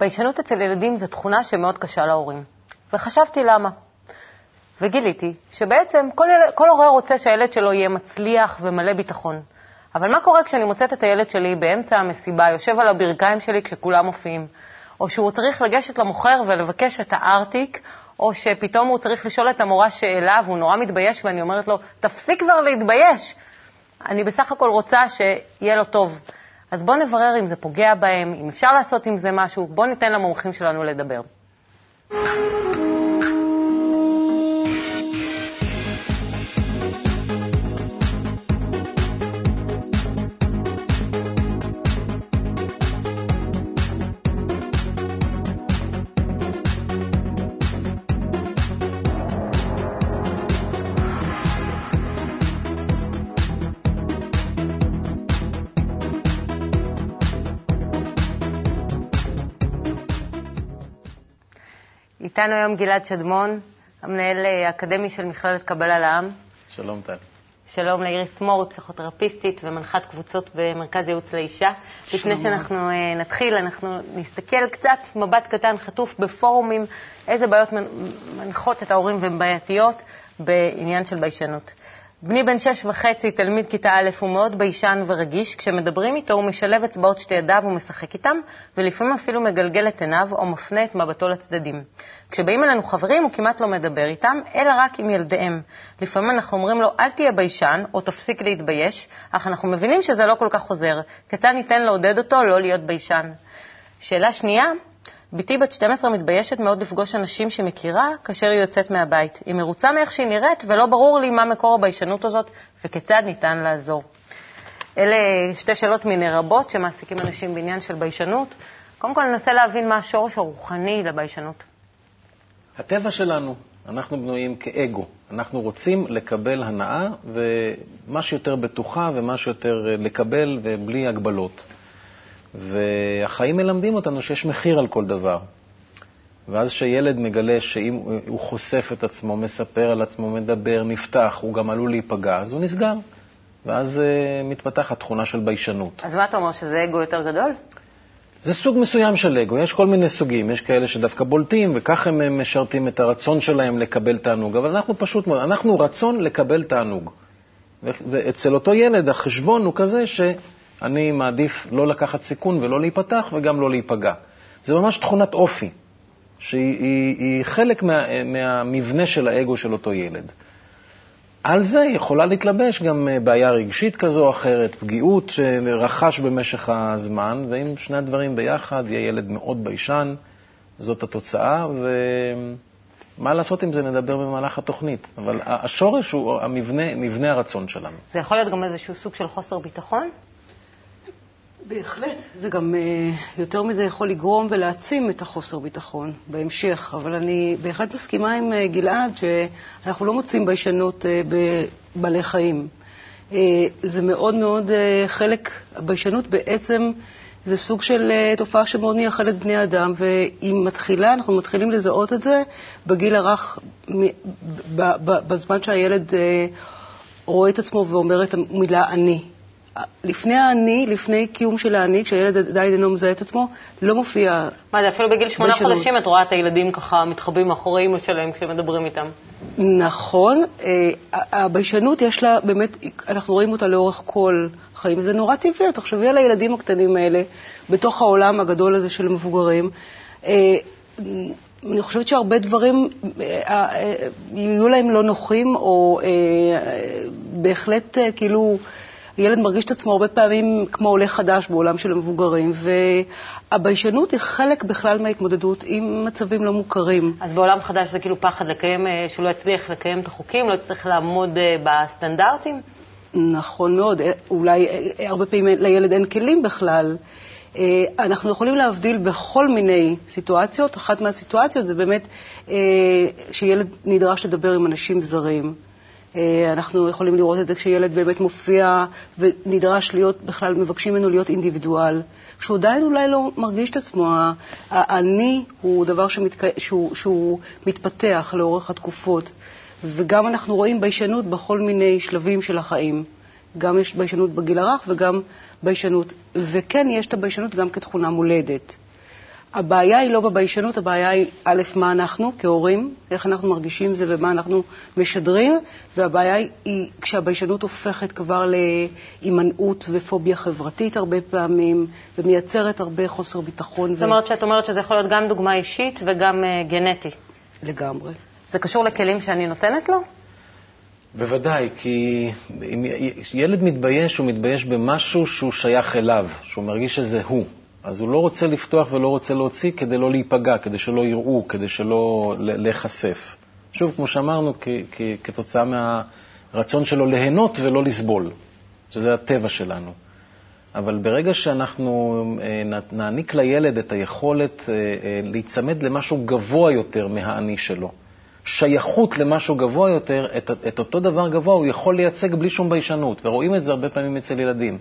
ביישנות אצל ילדים זו תכונה שמאוד קשה להורים, וחשבתי למה. וגיליתי שבעצם כל, ילד, כל הורה רוצה שהילד שלו יהיה מצליח ומלא ביטחון. אבל מה קורה כשאני מוצאת את הילד שלי באמצע המסיבה, יושב על הברכיים שלי כשכולם מופיעים? או שהוא צריך לגשת למוכר ולבקש את הארטיק, או שפתאום הוא צריך לשאול את המורה שאלה והוא נורא מתבייש ואני אומרת לו, תפסיק כבר להתבייש. אני בסך הכל רוצה שיהיה לו טוב. אז בואו נברר אם זה פוגע בהם, אם אפשר לעשות עם זה משהו, בואו ניתן למומחים שלנו לדבר. איתנו היום גלעד שדמון, המנהל האקדמי אה, של מכללת קבלה לעם. שלום, טל. שלום לאיריס מור, פסיכותרפיסטית ומנחת קבוצות במרכז ייעוץ לאישה. לפני שאנחנו אה, נתחיל, אנחנו נסתכל קצת, מבט קטן חטוף בפורומים, איזה בעיות מנחות את ההורים והן בעייתיות בעניין של ביישנות. בני בן שש וחצי, תלמיד כיתה א', הוא מאוד ביישן ורגיש. כשמדברים איתו הוא משלב אצבעות שתי ידיו ומשחק איתם, ולפעמים אפילו מגלגל את עיניו או מפנה את מבטו לצדדים. כשבאים אלינו חברים הוא כמעט לא מדבר איתם, אלא רק עם ילדיהם. לפעמים אנחנו אומרים לו, אל תהיה ביישן, או תפסיק להתבייש, אך אנחנו מבינים שזה לא כל כך עוזר. כיצד ניתן לעודד אותו לא להיות ביישן? שאלה שנייה, בתי בת 12 מתביישת מאוד לפגוש אנשים שהיא מכירה כאשר היא יוצאת מהבית. היא מרוצה מאיך שהיא נראית, ולא ברור לי מה מקור הביישנות הזאת וכיצד ניתן לעזור. אלה שתי שאלות מיני רבות שמעסיקים אנשים בעניין של ביישנות. קודם כל ננסה להבין מה השורש הרוחני לביישנות. הטבע שלנו, אנחנו בנויים כאגו. אנחנו רוצים לקבל הנאה, ומה שיותר בטוחה ומה שיותר לקבל ובלי הגבלות. והחיים מלמדים אותנו שיש מחיר על כל דבר. ואז כשילד מגלה שאם הוא חושף את עצמו, מספר על עצמו, מדבר, נפתח, הוא גם עלול להיפגע, אז הוא נסגר. ואז uh, מתפתחת תכונה של ביישנות. אז מה אתה אומר, שזה אגו יותר גדול? זה סוג מסוים של אגו, יש כל מיני סוגים, יש כאלה שדווקא בולטים, וככה הם משרתים את הרצון שלהם לקבל תענוג, אבל אנחנו פשוט מאוד, אנחנו רצון לקבל תענוג. ואצל אותו ילד החשבון הוא כזה ש... אני מעדיף לא לקחת סיכון ולא להיפתח וגם לא להיפגע. זה ממש תכונת אופי, שהיא היא, היא חלק מה, מהמבנה של האגו של אותו ילד. על זה יכולה להתלבש גם אה, בעיה רגשית כזו או אחרת, פגיעות שרכש במשך הזמן, ואם שני הדברים ביחד, יהיה ילד מאוד ביישן, זאת התוצאה, ומה לעשות עם זה נדבר במהלך התוכנית. אבל השורש הוא המבנה, מבנה הרצון שלנו. זה יכול להיות גם איזשהו סוג של חוסר ביטחון? בהחלט. זה גם אה, יותר מזה יכול לגרום ולהעצים את החוסר ביטחון בהמשך. אבל אני בהחלט מסכימה עם אה, גלעד שאנחנו לא מוצאים ביישנות אה, בבעלי חיים. זה מאוד מאוד חלק, הביישנות בעצם זה סוג של תופעה שמאוד מייחדת בני אדם, והיא מתחילה, אנחנו מתחילים לזהות את זה בגיל הרך, בזמן שהילד רואה את עצמו ואומר את המילה אני. לפני האני, לפני קיום של האני, כשהילד עדיין אינו מזהה את עצמו, לא מופיע... מה זה, אפילו בגיל שמונה חודשים את רואה את הילדים ככה מתחבאים מאחורי אימא שלהם כשמדברים איתם. נכון. אה, הביישנות יש לה, באמת, אנחנו רואים אותה לאורך כל החיים. זה נורא טבעי, תחשבי על הילדים הקטנים האלה, בתוך העולם הגדול הזה של המבוגרים. אה, אני חושבת שהרבה דברים אה, יהיו להם לא נוחים, או בהחלט כאילו... הילד מרגיש את עצמו הרבה פעמים כמו עולה חדש בעולם של המבוגרים, והביישנות היא חלק בכלל מההתמודדות עם מצבים לא מוכרים. אז בעולם חדש זה כאילו פחד לקיים, אה, שהוא לא יצליח לקיים את החוקים, לא יצטרך לעמוד אה, בסטנדרטים? נכון מאוד. אה, אולי הרבה פעמים לילד אין כלים בכלל. אנחנו יכולים להבדיל בכל מיני סיטואציות. אחת מהסיטואציות זה באמת שילד נדרש לדבר עם אנשים זרים. אה, אנחנו יכולים לראות את זה כשילד באמת מופיע ונדרש להיות, בכלל מבקשים ממנו להיות אינדיבידואל, שהוא עדיין אולי לא מרגיש את עצמו. האני הוא דבר שמתק... שהוא, שהוא מתפתח לאורך התקופות, וגם אנחנו רואים ביישנות בכל מיני שלבים של החיים. גם יש ביישנות בגיל הרך וגם ביישנות, וכן, יש את הביישנות גם כתכונה מולדת. הבעיה היא לא בביישנות, הבעיה היא, א', מה אנחנו כהורים, איך אנחנו מרגישים זה ומה אנחנו משדרים, והבעיה היא כשהביישנות הופכת כבר להימנעות ופוביה חברתית הרבה פעמים, ומייצרת הרבה חוסר ביטחון. זאת אומרת שאת אומרת שזה יכול להיות גם דוגמה אישית וגם uh, גנטי. לגמרי. זה קשור לכלים שאני נותנת לו? בוודאי, כי אם ילד מתבייש, הוא מתבייש במשהו שהוא שייך אליו, שהוא מרגיש שזה הוא. אז הוא לא רוצה לפתוח ולא רוצה להוציא כדי לא להיפגע, כדי שלא יראו, כדי שלא להיחשף. שוב, כמו שאמרנו, כתוצאה מהרצון שלו ליהנות ולא לסבול, שזה הטבע שלנו. אבל ברגע שאנחנו אה, נעניק לילד את היכולת אה, אה, להיצמד למשהו גבוה יותר מהאני שלו, שייכות למשהו גבוה יותר, את, את אותו דבר גבוה הוא יכול לייצג בלי שום ביישנות, ורואים את זה הרבה פעמים אצל ילדים.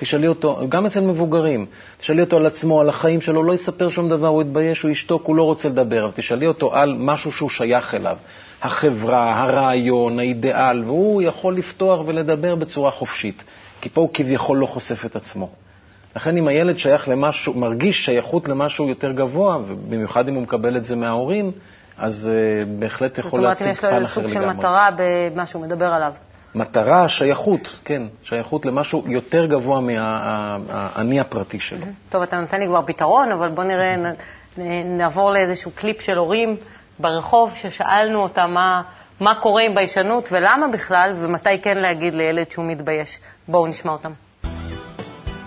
תשאלי אותו, גם אצל מבוגרים, תשאלי אותו על עצמו, על החיים שלו, לא יספר שום דבר, הוא יתבייש, הוא ישתוק, הוא לא רוצה לדבר, אבל תשאלי אותו על משהו שהוא שייך אליו, החברה, הרעיון, האידיאל, והוא יכול לפתוח ולדבר בצורה חופשית, כי פה הוא כביכול לא חושף את עצמו. לכן אם הילד שייך למשהו, מרגיש שייכות למשהו יותר גבוה, ובמיוחד אם הוא מקבל את זה מההורים, אז uh, בהחלט יכול להציג פן אחר לגמרי. זאת אומרת, אם יש לו איזה סוג של מטרה במה שהוא מדבר עליו. מטרה, שייכות, כן, שייכות למשהו יותר גבוה מהאני הפרטי שלו. טוב, אתה נותן לי כבר פתרון, אבל בוא נראה, נעבור לאיזשהו קליפ של הורים ברחוב, ששאלנו אותם מה, מה קורה עם ביישנות ולמה בכלל, ומתי כן להגיד לילד שהוא מתבייש. בואו נשמע אותם.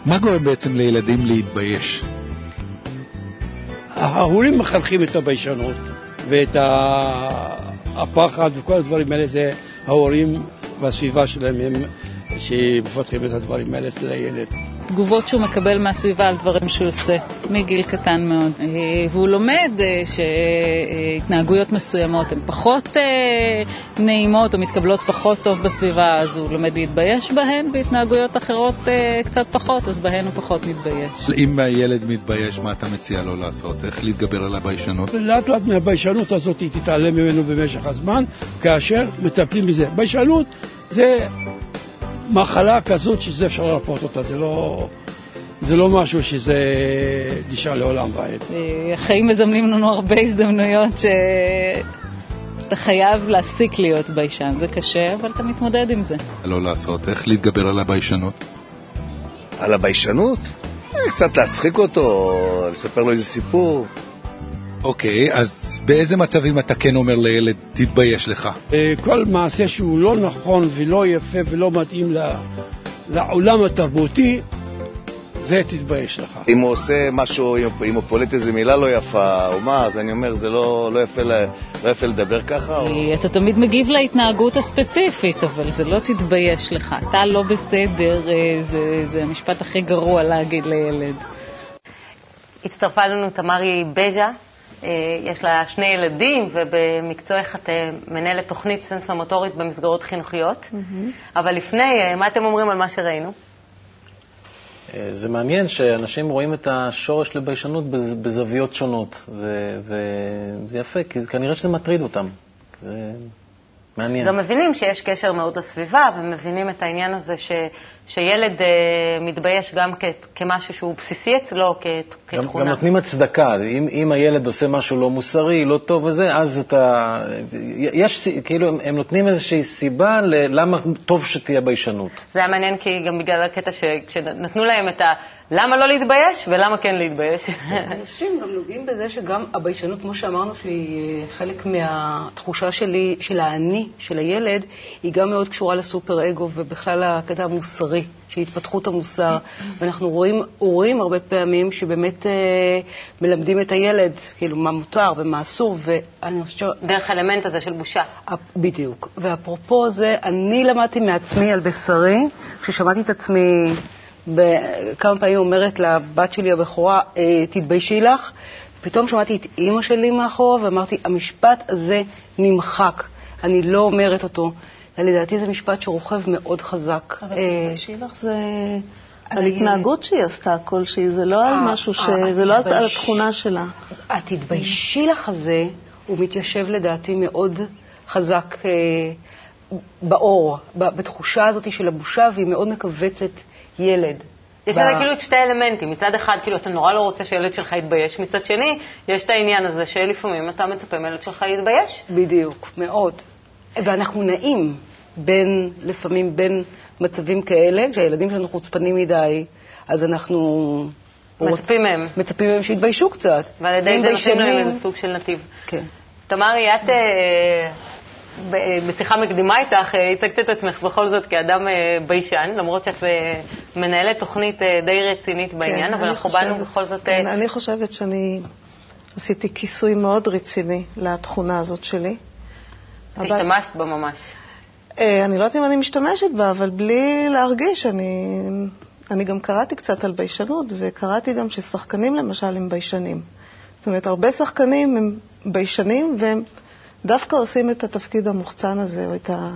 מה גורם בעצם לילדים להתבייש? ההורים מחנכים את הביישנות ואת הפחד וכל הדברים האלה, זה ההורים והסביבה שלהם הם שמפתחים את הדברים האלה אצל הילד. תגובות שהוא מקבל מהסביבה על דברים שהוא עושה, מגיל קטן מאוד. אה, והוא לומד אה, שהתנהגויות מסוימות הן פחות אה, נעימות או מתקבלות פחות טוב בסביבה, אז הוא לומד להתבייש בהן, והתנהגויות אחרות קצת פחות, אז בהן הוא פחות מתבייש. אם הילד מתבייש, מה אתה מציע לו לעשות? איך להתגבר על הביישנות? לאט לאט מהביישנות הזאת היא תתעלם ממנו במשך הזמן, כאשר מטפלים בזה. ביישנות זה מחלה כזאת שזה אפשר לרפות אותה, זה לא, זה לא משהו שזה נשאר לעולם ועד. אה, החיים מזמנים לנו הרבה הזדמנויות שאתה חייב להפסיק להיות ביישן, זה קשה, אבל אתה מתמודד עם זה. לא לעשות, איך להתגבר על הביישנות? על הביישנות? אה, קצת להצחיק אותו, לספר לו איזה סיפור. אוקיי, אז באיזה מצבים אתה כן אומר לילד, תתבייש לך? אה, כל מעשה שהוא לא נכון ולא יפה ולא מתאים לעולם התרבותי, זה תתבייש לך. אם הוא עושה משהו, אם הוא פולט איזו מילה לא יפה או מה, אז אני אומר, זה לא, לא, יפה, לא יפה לדבר ככה? או... אתה תמיד מגיב להתנהגות הספציפית, אבל זה לא תתבייש לך. אתה לא בסדר, אה, זה, זה המשפט הכי גרוע להגיד לילד. הצטרפה לנו תמרי בז'ה, יש לה שני ילדים, ובמקצועך את אה, מנהלת תוכנית סנסומוטורית במסגרות חינוכיות. Mm-hmm. אבל לפני, אה, מה אתם אומרים על מה שראינו? זה מעניין שאנשים רואים את השורש לביישנות בזוויות שונות, וזה יפה, כי כנראה שזה מטריד אותם. מעניין. גם מבינים שיש קשר מאוד לסביבה, ומבינים את העניין הזה ש, שילד uh, מתבייש גם כ, כמשהו שהוא בסיסי אצלו, כ, כתכונה. גם נותנים הצדקה. אם, אם הילד עושה משהו לא מוסרי, לא טוב וזה, אז אתה... יש, כאילו, הם, הם נותנים איזושהי סיבה למה טוב שתהיה ביישנות. זה היה מעניין, כי גם בגלל הקטע שכשנתנו להם את ה... למה לא להתבייש ולמה כן להתבייש? אנשים גם נוגעים בזה שגם הביישנות, כמו שאמרנו, שהיא חלק מהתחושה שלי, של האני, של הילד, היא גם מאוד קשורה לסופר אגו ובכלל הקטע המוסרי, של התפתחות המוסר. ואנחנו רואים הורים הרבה פעמים שבאמת אה, מלמדים את הילד, כאילו, מה מותר ומה אסור, ואני חושבת ש... דרך האלמנט הזה של בושה. בדיוק. ואפרופו זה, אני למדתי מעצמי על בשרי, כששמעתי את עצמי... כמה פעמים אומרת לבת שלי הבכורה, אה, תתביישי לך. פתאום שמעתי את אימא שלי מאחורה ואמרתי, המשפט הזה נמחק, אני לא אומרת אותו. לדעתי זה משפט שרוכב מאוד חזק. אבל אה, תתביישי לך זה על התנהגות שהיא עשתה כלשהי, זה לא על אה, משהו ש... זה לא על התכונה שלה. התתביישי לך הזה, הוא מתיישב לדעתי מאוד חזק באור, בתחושה הזאת של הבושה, והיא מאוד מכווצת ילד. יש לזה כאילו את שתי האלמנטים. מצד אחד, כאילו, אתה נורא לא רוצה שהילד שלך יתבייש, מצד שני, יש את העניין הזה שלפעמים אתה מצפה מהילד שלך להתבייש. בדיוק, מאוד. ואנחנו נעים בין, לפעמים בין מצבים כאלה, כשהילדים שלנו חוצפנים מדי, אז אנחנו... מצפים מהם. מצפים מהם שיתביישו קצת. ועל ידי זה נותנים להם איזה סוג של נתיב. כן. תמרי, את אה, בשיחה מקדימה איתך, הצגת את עצמך בכל זאת כאדם אה, ביישן, למרות שאת אה, מנהלת תוכנית די רצינית בעניין, כן, אבל אנחנו חושבת, באנו בכל זאת... כן, אני חושבת שאני עשיתי כיסוי מאוד רציני לתכונה הזאת שלי. השתמשת בה ממש. אני לא יודעת אם אני משתמשת בה, אבל בלי להרגיש, אני, אני גם קראתי קצת על ביישנות, וקראתי גם ששחקנים למשל הם ביישנים. זאת אומרת, הרבה שחקנים הם ביישנים, והם דווקא עושים את התפקיד המוחצן הזה, או את ה...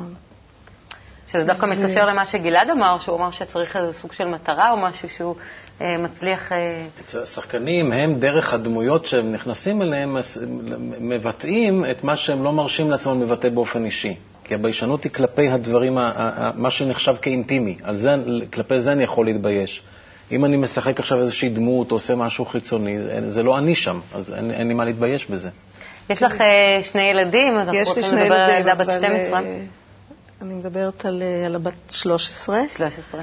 שזה דווקא ו... מתקשר למה שגלעד אמר, שהוא אמר שצריך איזה סוג של מטרה או משהו שהוא אה, מצליח... אה... השחקנים הם, דרך הדמויות שהם נכנסים אליהם, מבטאים את מה שהם לא מרשים לעצמם לבטא באופן אישי. כי הביישנות היא כלפי הדברים, מה שנחשב כאינטימי. על זה, כלפי זה אני יכול להתבייש. אם אני משחק עכשיו איזושהי דמות או עושה משהו חיצוני, זה לא אני שם, אז אין, אין לי מה להתבייש בזה. יש לך אה, שני ילדים, אז אנחנו רוצים לדבר על ילדה בת 12. אה, אני מדברת על, אה, על הבת 13. 13.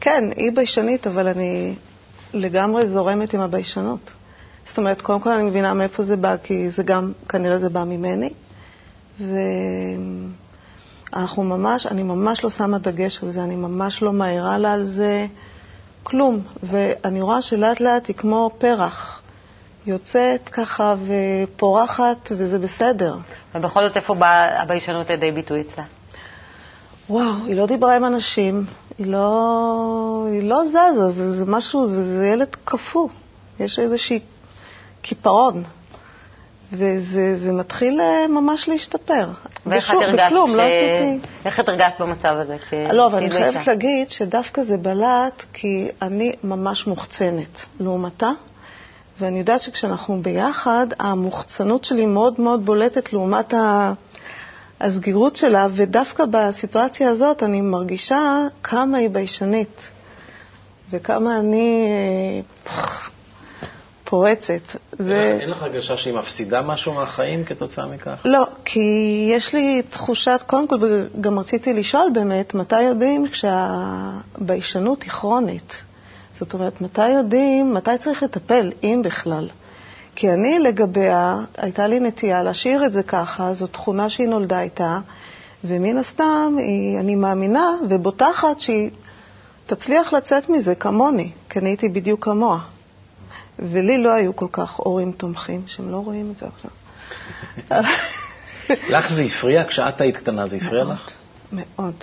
כן, היא ביישנית, אבל אני לגמרי זורמת עם הביישנות. זאת אומרת, קודם כל אני מבינה מאיפה זה בא, כי זה גם, כנראה זה בא ממני. ואנחנו ממש, אני ממש לא שמה דגש על זה, אני ממש לא מעירה לה על זה כלום. ואני רואה שלאט לאט היא כמו פרח. יוצאת ככה ופורחת, וזה בסדר. ובכל זאת, איפה באה הביישנות לידי ביטוי אצלה? וואו, היא לא דיברה עם אנשים, היא לא, היא לא זזה, זה, זה משהו, זה, זה ילד קפוא. יש איזושהי קיפאון. וזה מתחיל אה, ממש להשתפר. ואיך את הרגשת בכלום, ש... לא עשיתי... איך את הרגשת במצב הזה? כש... לא, אבל אני חייבת להגיד שדווקא זה בלט כי אני ממש מוחצנת לעומתה, ואני יודעת שכשאנחנו ביחד, המוחצנות שלי מאוד מאוד בולטת לעומת ה... הסגירות שלה, ודווקא בסיטואציה הזאת אני מרגישה כמה היא ביישנית, וכמה אני... אה, פורצת. זה... אין לך הרגשה שהיא מפסידה משהו מהחיים כתוצאה מכך? לא, כי יש לי תחושת, קודם כל, גם רציתי לשאול באמת, מתי יודעים כשהביישנות היא כרונית? זאת אומרת, מתי יודעים, מתי צריך לטפל, אם בכלל? כי אני לגביה, הייתה לי נטייה להשאיר את זה ככה, זו תכונה שהיא נולדה איתה, ומן הסתם, היא, אני מאמינה ובוטחת שהיא תצליח לצאת מזה כמוני, כי אני הייתי בדיוק כמוה. ולי לא היו כל כך הורים תומכים, שהם לא רואים את זה עכשיו. לך זה הפריע? כשאת היית קטנה זה הפריע לך? מאוד.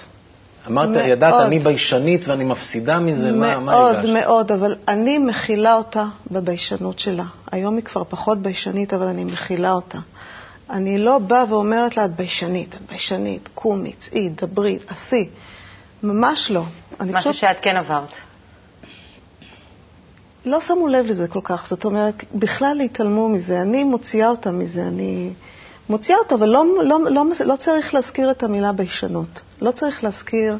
אמרת, מאוד. ידעת, אני ביישנית ואני מפסידה מזה, מאוד, מה הרגשת? מאוד, מאוד, אבל אני מכילה אותה בביישנות שלה. היום היא כבר פחות ביישנית, אבל אני מכילה אותה. אני לא באה ואומרת לה, את ביישנית, את ביישנית, קומי, צאי, דברי, עשי. ממש לא. משהו פשוט... שאת כן עברת. לא שמו לב לזה כל כך, זאת אומרת, בכלל התעלמו מזה. אני מוציאה אותה מזה, אני מוציאה אותה, אבל לא, לא, לא, לא צריך להזכיר את המילה ביישנות. לא צריך להזכיר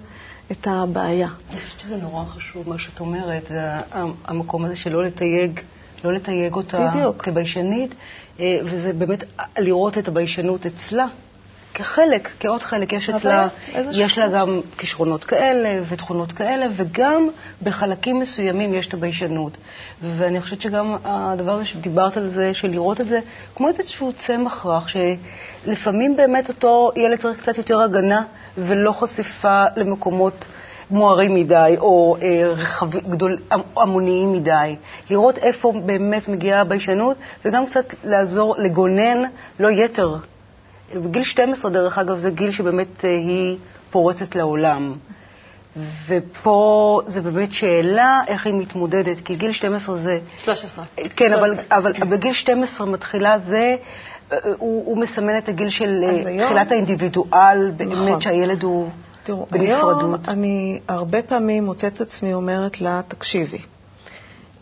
את הבעיה. אני חושבת שזה נורא חשוב, מה שאת אומרת, המקום הזה שלא לתייג, לא לתייג אותה בדיוק. כביישנית, אה, וזה באמת לראות את הביישנות אצלה. כחלק, כעוד חלק, יש אצלה, יש לה גם כישרונות כאלה ותכונות כאלה, וגם בחלקים מסוימים יש את הביישנות. ואני חושבת שגם הדבר הזה שדיברת על זה, של לראות את זה, כמו איזשהו צמח רך, שלפעמים באמת אותו ילד צריך קצת יותר הגנה ולא חשיפה למקומות מוארים מדי או אה, רחב, גדול, המוניים מדי. לראות איפה באמת מגיעה הביישנות, וגם קצת לעזור, לגונן, לא יתר. בגיל 12, דרך אגב, זה גיל שבאמת אה, היא פורצת לעולם. ופה זה באמת שאלה איך היא מתמודדת, כי גיל 12 זה... 13. כן, 13. אבל, אבל. בגיל 12 מתחילה זה, אה, הוא, הוא מסמן את הגיל של אה, תחילת האינדיבידואל, באמת נכון. שהילד הוא תראו, בנפרדות. היום אני הרבה פעמים מוצאת עצמי אומרת לה, תקשיבי,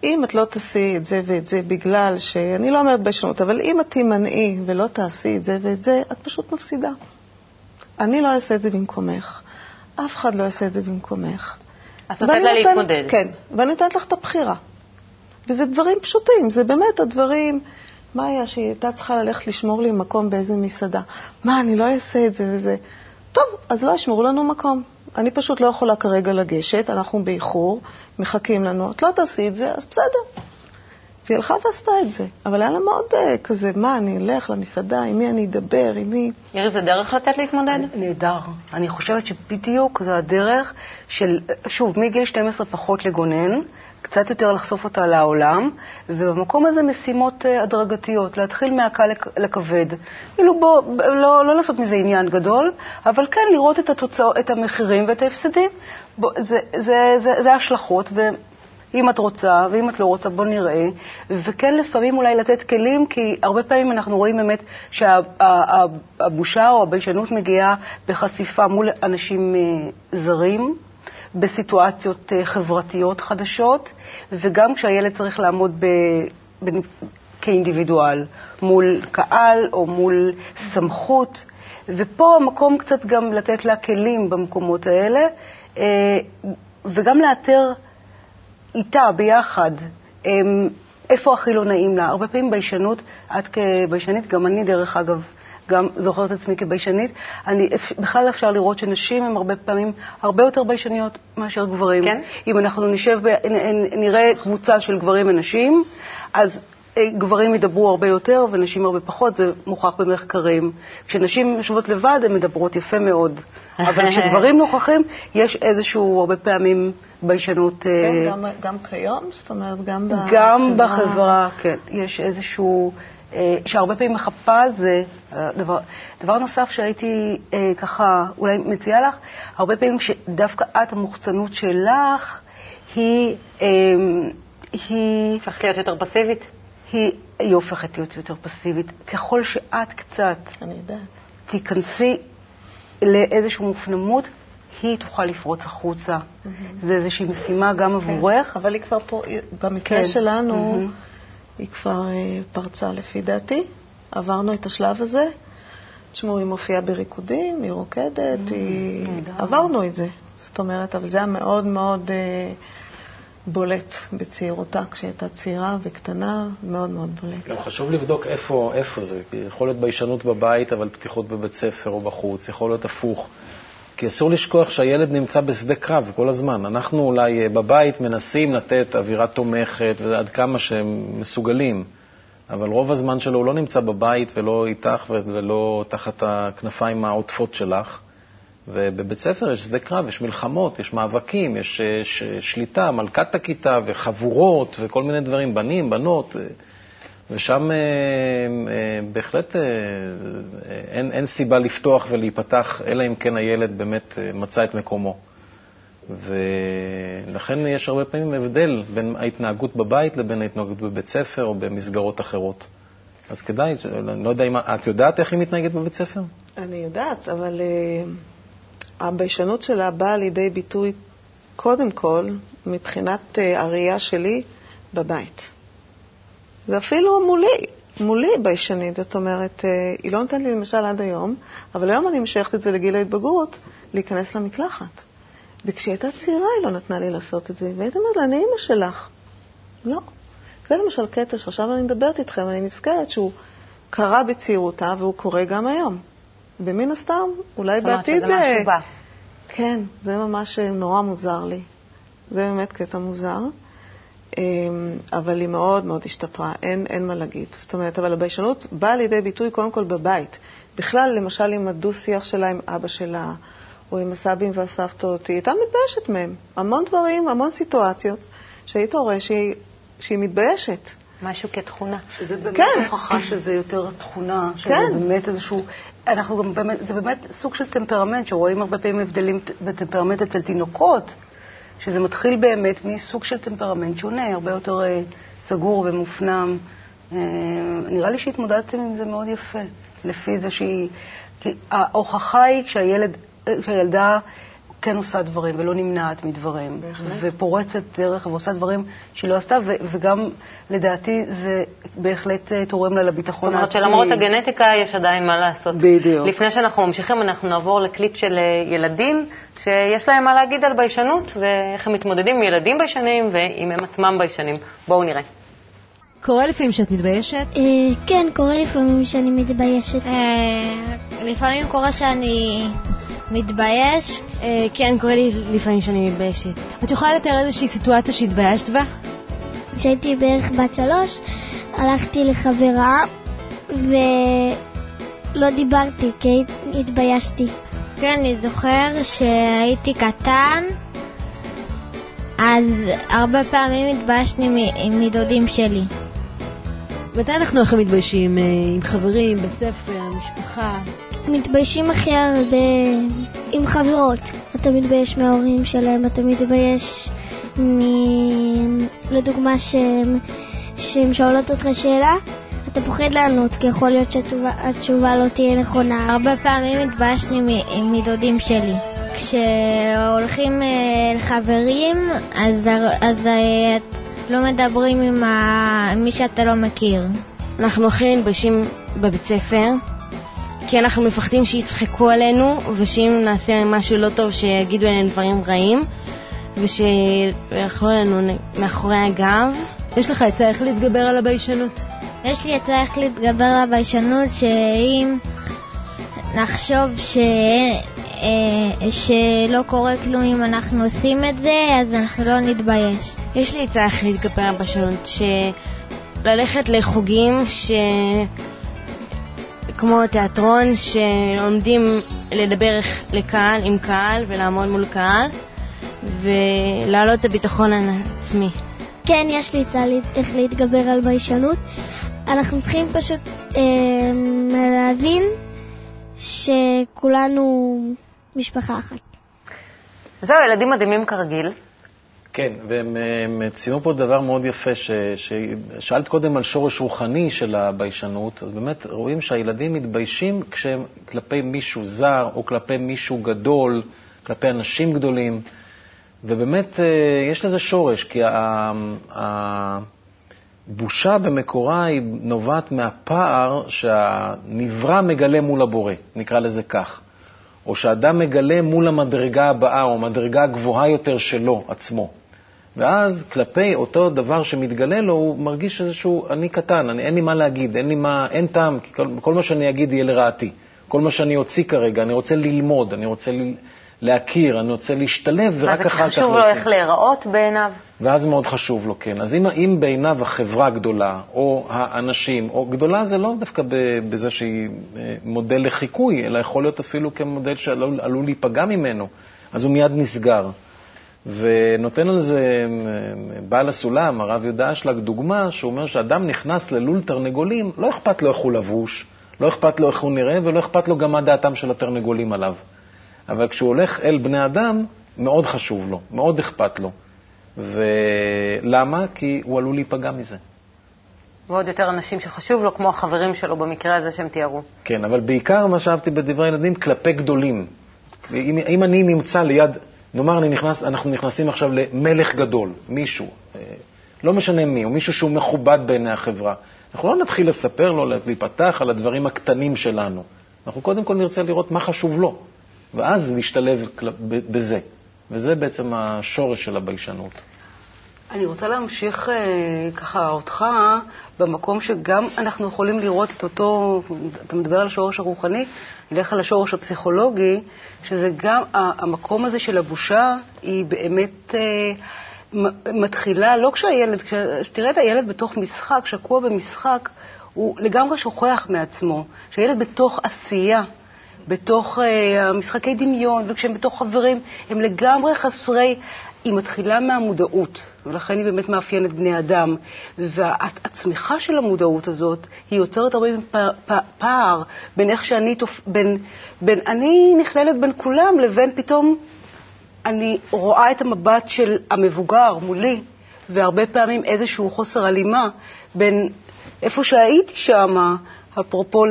אם את לא תעשי את זה ואת זה בגלל ש... אני לא אומרת ביישנות, אבל אם את תימנעי ולא תעשי את זה ואת זה, את פשוט מפסידה. אני לא אעשה את זה במקומך, אף אחד לא יעשה את זה במקומך. את נותנת לה להתמודד. כן, ואני נותנת לך את הבחירה. וזה דברים פשוטים, זה באמת הדברים... מה היה שהיא הייתה צריכה ללכת לשמור לי מקום באיזה מסעדה? מה, אני לא אעשה את זה וזה. טוב, אז לא ישמרו לנו מקום. אני פשוט לא יכולה כרגע לגשת, אנחנו באיחור, מחכים לנו. את לא תעשי את זה, אז בסדר. והיא הלכה ועשתה את זה. אבל היה לה מאוד uh, כזה, מה, אני אלך למסעדה, עם מי אני אדבר, עם מי... אירי, זה דרך לתת להתמודד? נהדר. אני חושבת שבדיוק זו הדרך של, שוב, מגיל 12 פחות לגונן, קצת יותר לחשוף אותה לעולם, ובמקום הזה משימות אה, הדרגתיות, להתחיל מהקל לכבד. כאילו בוא, לא, לא לעשות מזה עניין גדול, אבל כן לראות את, התוצאות, את המחירים ואת ההפסדים. בוא, זה, זה, זה, זה השלכות, ואם את רוצה ואם את לא רוצה, בוא נראה. וכן לפעמים אולי לתת כלים, כי הרבה פעמים אנחנו רואים באמת שהבושה או הביישנות מגיעה בחשיפה מול אנשים אה, זרים. בסיטואציות אה, חברתיות חדשות, וגם כשהילד צריך לעמוד ב, ב, כאינדיבידואל, מול קהל או מול סמכות, ופה המקום קצת גם לתת לה כלים במקומות האלה, אה, וגם לאתר איתה ביחד אמ, איפה הכי לא נעים לה. הרבה פעמים ביישנות, את כביישנית, גם אני דרך אגב, גם זוכרת את עצמי כביישנית, אני, בכלל אפשר לראות שנשים הן הרבה פעמים הרבה יותר ביישניות מאשר גברים. כן? אם אנחנו נשב, ב, נ, נ, נראה קבוצה של גברים ונשים, אז אה, גברים ידברו הרבה יותר ונשים הרבה פחות, זה מוכח במחקרים. כשנשים יושבות לבד, הן מדברות יפה מאוד. אבל כשגברים נוכחים, יש איזשהו, הרבה פעמים, ביישנות... כן, אה, גם, גם כיום? זאת אומרת, גם בחברה... גם בחברה, כן. יש איזשהו... אה, שהרבה פעמים מחפה על זה. אה, דבר, דבר נוסף שהייתי אה, ככה אולי מציעה לך, הרבה פעמים כשדווקא את, המוחצנות שלך, היא... אה, היא... הופכת להיות יותר פסיבית? היא, היא הופכת להיות יותר פסיבית. ככל שאת קצת אני יודעת. תיכנסי לאיזושהי מופנמות, היא תוכל לפרוץ החוצה. זה איזושהי משימה גם עבורך. אבל היא כבר פה, במקרה כן. שלנו, מהמם. היא כבר אה, פרצה לפי דעתי. עברנו את השלב הזה. תשמעו, היא מופיעה בריקודים, היא רוקדת, היא... עברנו את זה. זאת אומרת, אבל זה היה מאוד מאוד אה, בולט בצעירותה, כשהיא הייתה צעירה וקטנה, מאוד מאוד בולט. גם חשוב לבדוק איפה, איפה זה, כי יכול להיות ביישנות בבית, אבל פתיחות בבית ספר או בחוץ, יכול להיות הפוך. כי אסור לשכוח שהילד נמצא בשדה קרב כל הזמן. אנחנו אולי אה, בבית מנסים לתת אווירה תומכת, ועד כמה שהם מסוגלים, אבל רוב הזמן שלו הוא לא נמצא בבית ולא איתך ולא תחת הכנפיים העוטפות שלך. ובבית ספר יש שדה קרב, יש מלחמות, יש מאבקים, יש אה, ש- שליטה, מלכת הכיתה וחבורות וכל מיני דברים, בנים, בנות, אה, ושם אה, אה, בהחלט אה, אה, אין, אין סיבה לפתוח ולהיפתח, אלא אם כן הילד באמת אה, מצא את מקומו. ולכן יש הרבה פעמים הבדל בין ההתנהגות בבית לבין ההתנהגות בבית ספר או במסגרות אחרות. אז כדאי, אני לא יודע אם את יודעת איך היא מתנהגת בבית ספר? אני יודעת, אבל uh, הביישנות שלה באה לידי ביטוי קודם כל מבחינת uh, הראייה שלי בבית. זה אפילו מולי, מולי ביישנית, זאת אומרת, uh, היא לא נותנת לי למשל עד היום, אבל היום אני משייכת את זה לגיל ההתבגרות, להיכנס למקלחת. וכשהיא הייתה צעירה היא לא נתנה לי לעשות את זה, והייתי אומרת לה, אני אימא שלך. לא. זה למשל קטע שעכשיו אני מדברת איתכם, אני נזכרת שהוא קרה בצעירותה והוא קורה גם היום. ומן הסתם, אולי זאת אומרת בעתיד... שזה משהו אה, בא. כן, זה ממש נורא מוזר לי. זה באמת קטע מוזר. אמ, אבל היא מאוד מאוד השתפרה, אין, אין מה להגיד. זאת אומרת, אבל הביישנות באה לידי ביטוי קודם כל בבית. בכלל, למשל עם הדו-שיח שלה עם אבא שלה, או עם הסבים והסבתות, היא הייתה מתביישת מהם. המון דברים, המון סיטואציות, שהיית רואה שהיא, שהיא מתביישת. משהו כתכונה. שזה באמת כן. הוכחה שזה יותר תכונה, שזה כן. באמת איזשהו, אנחנו גם באמת, זה באמת סוג של טמפרמנט, שרואים הרבה פעמים הבדלים בטמפרמנט אצל תינוקות, שזה מתחיל באמת מסוג של טמפרמנט שונה, הרבה יותר אה, סגור ומופנם. אה, נראה לי שהתמודדתם עם זה מאוד יפה, לפי זה שהיא, כי ההוכחה היא כשהילד, אה, כשהילדה כן עושה דברים ולא נמנעת מדברים, ופורצת דרך ועושה דברים שהיא לא עשתה, ו- וגם לדעתי זה בהחלט אה, תורם לה לביטחון זאת אומרת העצמי. שלמרות הגנטיקה יש עדיין מה לעשות. בדיוק. לפני שאנחנו ממשיכים, אנחנו נעבור לקליפ של אה, ילדים שיש להם מה להגיד על ביישנות ואיך הם מתמודדים עם ילדים ביישנים ואם הם עצמם ביישנים. בואו נראה. קורה לפעמים שאת מתביישת? אה, כן, קורה לפעמים שאני מתביישת. לפעמים קורה שאני מתבייש. כן, קורה לי לפעמים שאני מתביישת. את יכולה לתאר איזושהי סיטואציה שהתביישת בה? כשהייתי בערך בת שלוש, הלכתי לחברה ולא דיברתי כי התביישתי. כן, אני זוכר שהייתי קטן, אז הרבה פעמים התביישתי מדודים שלי. מתי אנחנו הכי מתביישים? אה, עם חברים, בספר, משפחה? מתביישים הכי הרבה עם חברות. אתה מתבייש מההורים שלהם, אתה מתבייש מ... לדוגמה שהן שהן שואלות אותך שאלה, אתה פוחד לענות, כי יכול להיות שהתשובה לא תהיה נכונה. הרבה פעמים התביישתי מ- מדודים שלי. כשהולכים אה, לחברים, אז, אז אה, לא מדברים עם ה- מי שאתה לא מכיר. אנחנו הכי מתביישים בבית ספר, כי אנחנו מפחדים שיצחקו עלינו, ושאם נעשה משהו לא טוב, שיגידו עלינו דברים רעים, ושיאכלו עלינו מאחורי הגב. יש לך עצה איך להתגבר על הביישנות? יש לי עצה איך להתגבר על הביישנות, שאם נחשוב ש... אה, שלא קורה כלום אם אנחנו עושים את זה, אז אנחנו לא נתבייש. יש לי עצה איך להתגבר על הביישנות, שללכת לחוגים ש... כמו תיאטרון, שעומדים לדבר לקהל, עם קהל, ולעמוד מול קהל, ולהעלות את הביטחון העצמי. כן, יש לי עצה איך להתגבר על ביישנות. אנחנו צריכים פשוט אה, להבין שכולנו משפחה אחת. זהו, ילדים מדהימים כרגיל. כן, והם הם ציינו פה דבר מאוד יפה, ש, ששאלת קודם על שורש רוחני של הביישנות, אז באמת רואים שהילדים מתביישים כשהם כלפי מישהו זר או כלפי מישהו גדול, כלפי אנשים גדולים, ובאמת אה, יש לזה שורש, כי הבושה במקורה היא נובעת מהפער שהנברא מגלה מול הבורא, נקרא לזה כך. או שאדם מגלה מול המדרגה הבאה, או המדרגה הגבוהה יותר שלו עצמו. ואז כלפי אותו דבר שמתגלה לו, הוא מרגיש איזשהו, אני קטן, אני, אין לי מה להגיד, אין לי מה, אין טעם, כי כל, כל מה שאני אגיד יהיה לרעתי. כל מה שאני אוציא כרגע, אני רוצה ללמוד, אני רוצה ל, להכיר, אני רוצה להשתלב, ורק אחר כך... אז חשוב לו. איך להיראות בעיניו. ואז מאוד חשוב לו, כן. אז אם, אם בעיניו החברה גדולה, או האנשים, או גדולה זה לא דווקא בזה שהיא אה, מודל לחיקוי, אלא יכול להיות אפילו כמודל שעלול עלול להיפגע ממנו, אז הוא מיד נסגר. ונותן על זה בעל הסולם, הרב יהודה אשלג, דוגמה, שהוא אומר שאדם נכנס ללול תרנגולים, לא אכפת לו איך הוא לבוש, לא אכפת לו איך הוא נראה, ולא אכפת לו גם מה דעתם של התרנגולים עליו. אבל כשהוא הולך אל בני אדם, מאוד חשוב לו, מאוד אכפת לו. ולמה? כי הוא עלול להיפגע מזה. ועוד יותר אנשים שחשוב לו, כמו החברים שלו במקרה הזה שהם תיארו. כן, אבל בעיקר מה שאהבתי בדברי ילדים, כלפי גדולים. אם, אם אני נמצא ליד, נאמר, אני נכנס, אנחנו נכנסים עכשיו למלך גדול, מישהו, אה, לא משנה מי, או מישהו שהוא מכובד בעיני החברה, אנחנו לא נתחיל לספר לו, להיפתח על הדברים הקטנים שלנו. אנחנו קודם כל נרצה לראות מה חשוב לו, ואז להשתלב כל- ב- בזה. וזה בעצם השורש של הביישנות. אני רוצה להמשיך אה, ככה אותך במקום שגם אנחנו יכולים לראות את אותו, אתה מדבר על השורש הרוחני, נלך על השורש הפסיכולוגי, שזה גם המקום הזה של הבושה, היא באמת אה, מתחילה, לא כשהילד, כשתראה את הילד בתוך משחק, שקוע במשחק, הוא לגמרי שוכח מעצמו. כשהילד בתוך עשייה, בתוך uh, המשחקי דמיון, וכשהם בתוך חברים, הם לגמרי חסרי, היא מתחילה מהמודעות, ולכן היא באמת מאפיינת בני אדם. והצמיחה של המודעות הזאת, היא יוצרת הרבה פער, בין איך שאני, תופ... בין, בין אני נכללת בין כולם, לבין פתאום אני רואה את המבט של המבוגר מולי, והרבה פעמים איזשהו חוסר הלימה בין איפה שהייתי שמה, אפרופו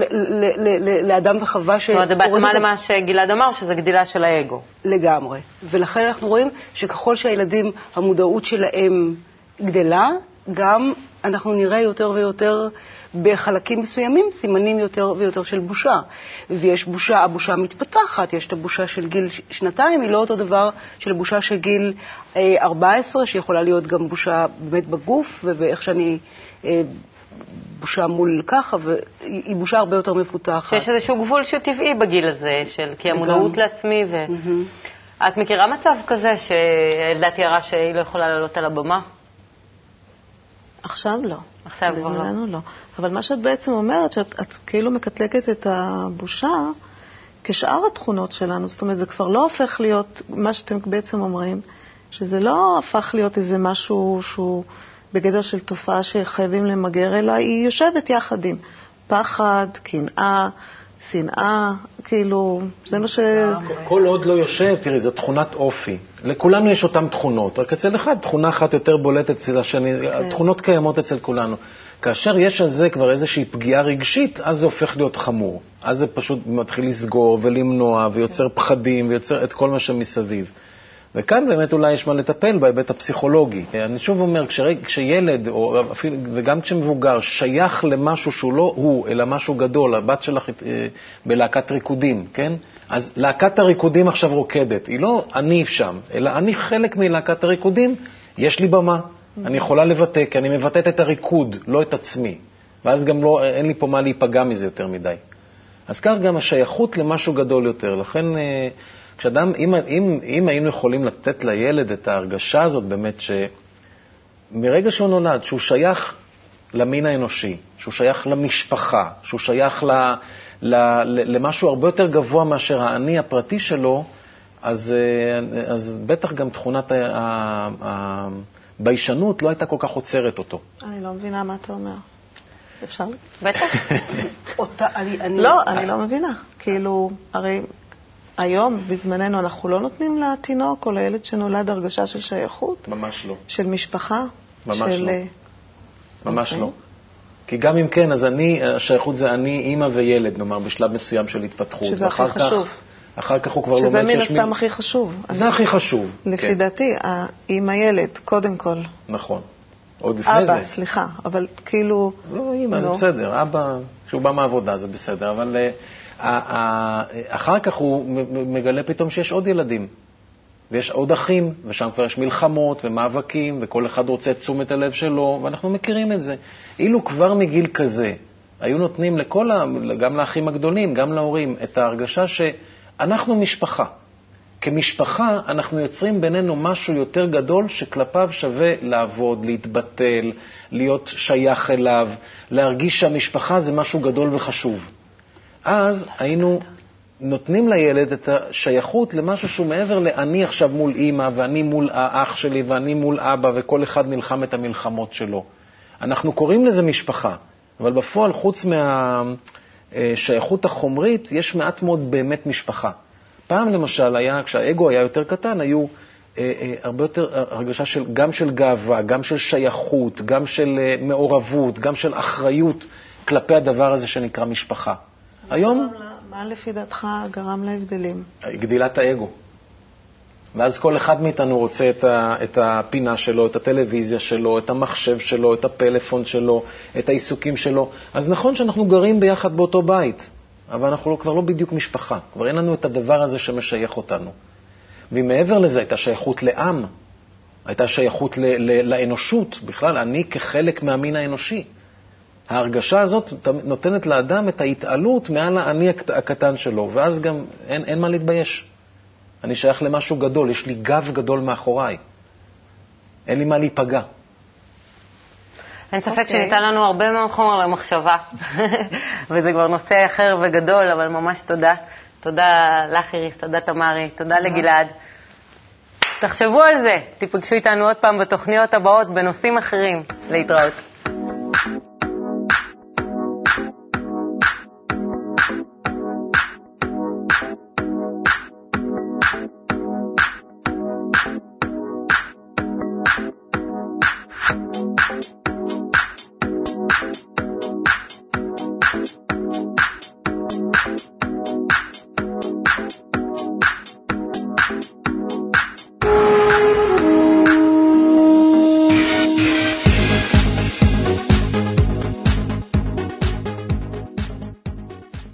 לאדם וחווה ש... זאת אומרת, זה בהתאמה למה שגלעד אמר, שזה גדילה של האגו. לגמרי. ולכן אנחנו רואים שככל שהילדים, המודעות שלהם גדלה, גם אנחנו נראה יותר ויותר בחלקים מסוימים סימנים יותר ויותר של בושה. ויש בושה, הבושה מתפתחת, יש את הבושה של גיל שנתיים, היא לא אותו דבר של בושה של גיל אה, 14, שיכולה להיות גם בושה באמת בגוף ובאיך שאני... בושה מול ככה, והיא היא בושה הרבה יותר מפותחת. שיש איזשהו גבול שהוא טבעי בגיל הזה, של כי המודעות. לעצמי ו... את מכירה מצב כזה שהילדה תיארה שהיא לא יכולה לעלות על הבמה? עכשיו לא. עכשיו כבר לא. בזמננו לא. אבל מה שאת בעצם אומרת, שאת את כאילו מקטלגת את הבושה כשאר התכונות שלנו. זאת אומרת, זה כבר לא הופך להיות, מה שאתם בעצם אומרים, שזה לא הפך להיות איזה משהו שהוא בגדר של תופעה שחייבים למגר, אלא היא יושבת יחד עם פחד, קנאה, שנאה, כאילו, זה מה ש... כל עוד לא יושב, תראי, זו תכונת אופי. לכולנו יש אותן תכונות, רק אצל אחד תכונה אחת יותר בולטת אצל השני, התכונות קיימות אצל כולנו. כאשר יש על זה כבר איזושהי פגיעה רגשית, אז זה הופך להיות חמור. אז זה פשוט מתחיל לסגור ולמנוע ויוצר פחדים ויוצר את כל מה שמסביב. וכאן באמת אולי יש מה לטפל בהיבט הפסיכולוגי. אני שוב אומר, כשילד, או אפילו, וגם כשמבוגר, שייך למשהו שהוא לא הוא, אלא משהו גדול, הבת שלך אה, בלהקת ריקודים, כן? אז להקת הריקודים עכשיו רוקדת, היא לא אני שם, אלא אני חלק מלהקת הריקודים, יש לי במה, אני יכולה לבטא, כי אני מבטאת את הריקוד, לא את עצמי. ואז גם לא, אין לי פה מה להיפגע מזה יותר מדי. אז כך גם השייכות למשהו גדול יותר. לכן, אה, כשאדם, אם, אם, אם היינו יכולים לתת לילד את ההרגשה הזאת באמת, שמרגע שהוא נולד, שהוא שייך למין האנושי, שהוא שייך למשפחה, שהוא שייך ל, ל, ל, למשהו הרבה יותר גבוה מאשר האני הפרטי שלו, אז, אה, אז בטח גם תכונת הביישנות לא הייתה כל כך עוצרת אותו. אני לא מבינה מה אתה אומר. אפשר? בטח. אותה, אני, אני... לא, אני לא מבינה. כאילו, הרי היום, בזמננו, אנחנו לא נותנים לתינוק או לילד שנולד הרגשה של שייכות? ממש לא. של משפחה? ממש של... לא. אה, ממש אוקיי. לא. כי גם אם כן, אז אני, השייכות זה אני, אימא וילד, נאמר, בשלב מסוים של התפתחות. שזה הכי ואחר כך- חשוב. אחר כך הוא כבר לומד שזה מן שיש הסתם הכי חשוב. זה הכי חשוב. לפי כן, דעתי, עם הילד, קודם כל. נכון. עוד לפני זה. אבא, סליחה, אבל כאילו... לא, אימא, נו. בסדר. אבא, כשהוא בא מהעבודה זה בסדר, אבל אה, אחר כך הוא מגלה פתאום שיש עוד ילדים. ויש עוד אחים, ושם כבר יש מלחמות ומאבקים, וכל אחד רוצה את תשומת הלב שלו, ואנחנו מכירים את זה. אילו כבר מגיל כזה היו נותנים לכל, ה... גם לאחים הגדולים, גם להורים, את ההרגשה שאנחנו משפחה. כמשפחה אנחנו יוצרים בינינו משהו יותר גדול שכלפיו שווה לעבוד, להתבטל, להיות שייך אליו, להרגיש שהמשפחה זה משהו גדול וחשוב. אז היינו נותנים לילד את השייכות למשהו שהוא מעבר לאני עכשיו מול אימא, ואני מול האח שלי, ואני מול אבא, וכל אחד נלחם את המלחמות שלו. אנחנו קוראים לזה משפחה, אבל בפועל, חוץ מהשייכות החומרית, יש מעט מאוד באמת משפחה. פעם למשל היה, כשהאגו היה יותר קטן, היו אה, אה, הרבה יותר הרגשה של, גם של גאווה, גם של שייכות, גם של אה, מעורבות, גם של אחריות כלפי הדבר הזה שנקרא משפחה. היום מה לפי דעתך גרם להבדלים? גדילת האגו. ואז כל אחד מאיתנו רוצה את, ה, את הפינה שלו, את הטלוויזיה שלו, את המחשב שלו, את הפלאפון שלו, את העיסוקים שלו. אז נכון שאנחנו גרים ביחד באותו בית, אבל אנחנו לא, כבר לא בדיוק משפחה. כבר אין לנו את הדבר הזה שמשייך אותנו. ומעבר לזה הייתה שייכות לעם, הייתה שייכות ל, ל, לאנושות, בכלל, אני כחלק מהמין האנושי. ההרגשה הזאת נותנת לאדם את ההתעלות מעל האני הקט- הקטן שלו, ואז גם אין, אין מה להתבייש. אני שייך למשהו גדול, יש לי גב גדול מאחוריי. אין לי מה להיפגע. אין ספק אוקיי. שניתן לנו הרבה מאוד חומר למחשבה, וזה כבר נושא אחר וגדול, אבל ממש תודה. תודה לך, איריס, תודה תמרי, תודה לגלעד. תחשבו על זה, תיפגשו איתנו עוד פעם בתוכניות הבאות בנושאים אחרים. להתראות.